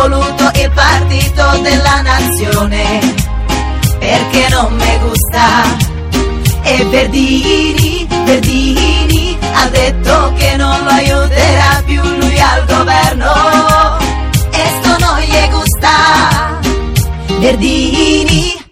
voluto il partito della nazione perché non mi gusta. E Verdini, Verdini ha detto che non lo aiuterà più lui al governo. E sto non gli gusta. Verdini